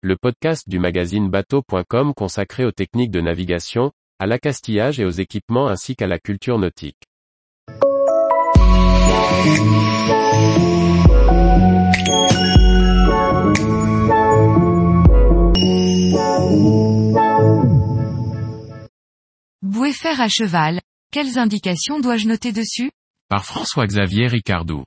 le podcast du magazine bateau.com consacré aux techniques de navigation, à l'accastillage et aux équipements ainsi qu'à la culture nautique. Bouée fer à cheval, quelles indications dois-je noter dessus? Par François-Xavier Ricardou.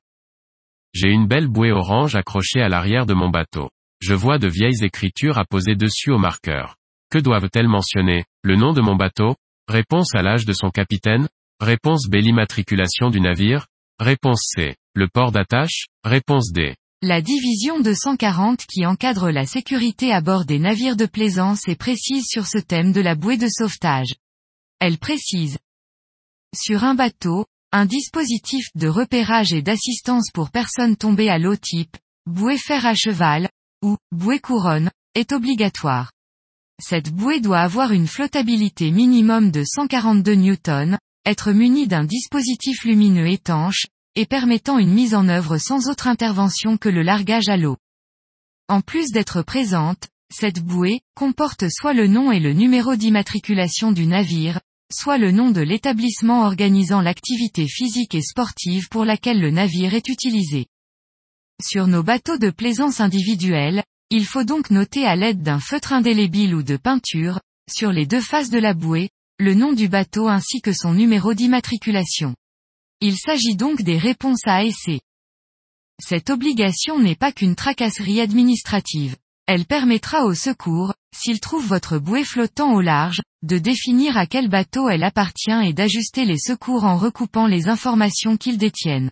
J'ai une belle bouée orange accrochée à l'arrière de mon bateau. Je vois de vieilles écritures apposées dessus au marqueur. Que doivent-elles mentionner? Le nom de mon bateau? Réponse à l'âge de son capitaine Réponse B l'immatriculation du navire Réponse C. Le port d'attache Réponse D. La division 240 qui encadre la sécurité à bord des navires de plaisance est précise sur ce thème de la bouée de sauvetage. Elle précise. Sur un bateau, un dispositif de repérage et d'assistance pour personnes tombées à l'eau type, bouée fer à cheval, ou, bouée couronne, est obligatoire. Cette bouée doit avoir une flottabilité minimum de 142 newtons, être munie d'un dispositif lumineux étanche, et permettant une mise en œuvre sans autre intervention que le largage à l'eau. En plus d'être présente, cette bouée, comporte soit le nom et le numéro d'immatriculation du navire, soit le nom de l'établissement organisant l'activité physique et sportive pour laquelle le navire est utilisé. Sur nos bateaux de plaisance individuels, il faut donc noter à l'aide d'un feutre indélébile ou de peinture, sur les deux faces de la bouée, le nom du bateau ainsi que son numéro d'immatriculation. Il s'agit donc des réponses à essai. Cette obligation n'est pas qu'une tracasserie administrative. Elle permettra au secours, s'il trouve votre bouée flottant au large, de définir à quel bateau elle appartient et d'ajuster les secours en recoupant les informations qu'ils détiennent.